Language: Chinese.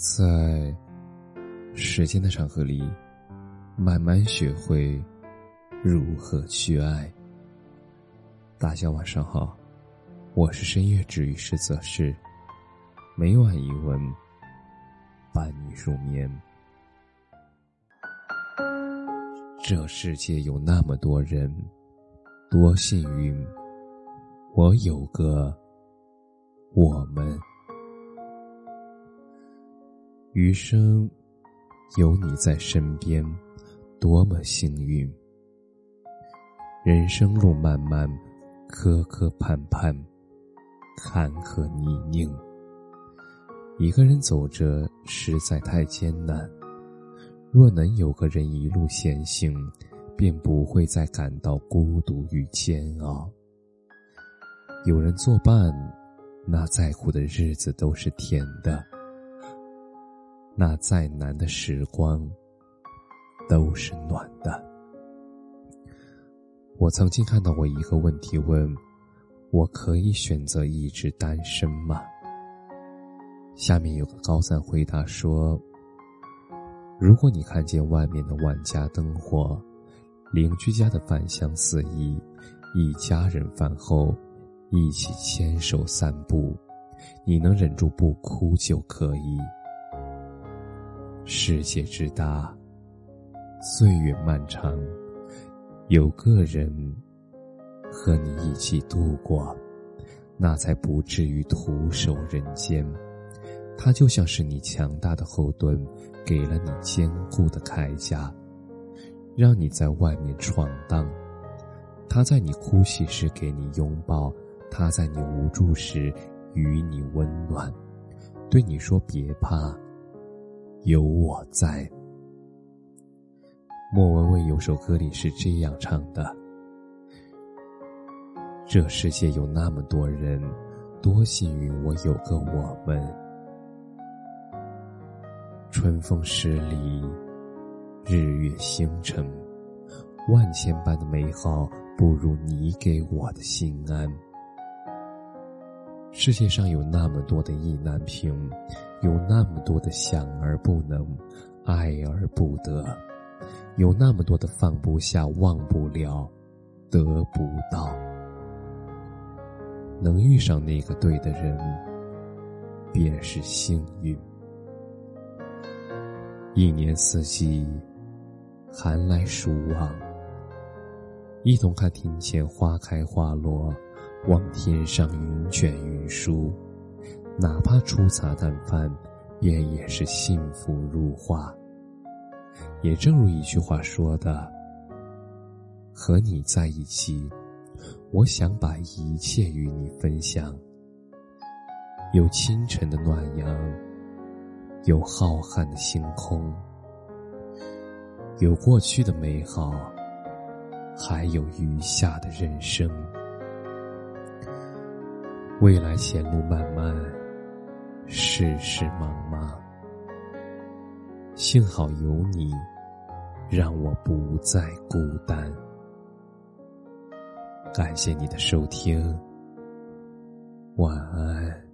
在时间的长河里，慢慢学会如何去爱。大家晚上好，我是深夜治愈师泽是，每晚一文伴你入眠。这世界有那么多人，多幸运，我有个我们。余生有你在身边，多么幸运！人生路漫漫，磕磕绊绊，坎坷泥泞。一个人走着实在太艰难，若能有个人一路前行，便不会再感到孤独与煎熬。有人作伴，那再苦的日子都是甜的。那再难的时光，都是暖的。我曾经看到过一个问题：问，我可以选择一直单身吗？下面有个高赞回答说：如果你看见外面的万家灯火，邻居家的饭香四溢，一家人饭后一起牵手散步，你能忍住不哭就可以。世界之大，岁月漫长，有个人和你一起度过，那才不至于徒守人间。他就像是你强大的后盾，给了你坚固的铠甲，让你在外面闯荡。他在你哭泣时给你拥抱，他在你无助时与你温暖，对你说别怕。有我在。莫文蔚有首歌里是这样唱的：“这世界有那么多人，多幸运我有个我们。春风十里，日月星辰，万千般的美好，不如你给我的心安。世界上有那么多的意难平。”有那么多的想而不能，爱而不得，有那么多的放不下、忘不了、得不到。能遇上那个对的人，便是幸运。一年四季，寒来暑往，一同看庭前花开花落，望天上云卷云书。哪怕粗茶淡饭，便也是幸福如画。也正如一句话说的：“和你在一起，我想把一切与你分享。有清晨的暖阳，有浩瀚的星空，有过去的美好，还有余下的人生。未来前路漫漫。”世事茫茫，幸好有你，让我不再孤单。感谢你的收听，晚安。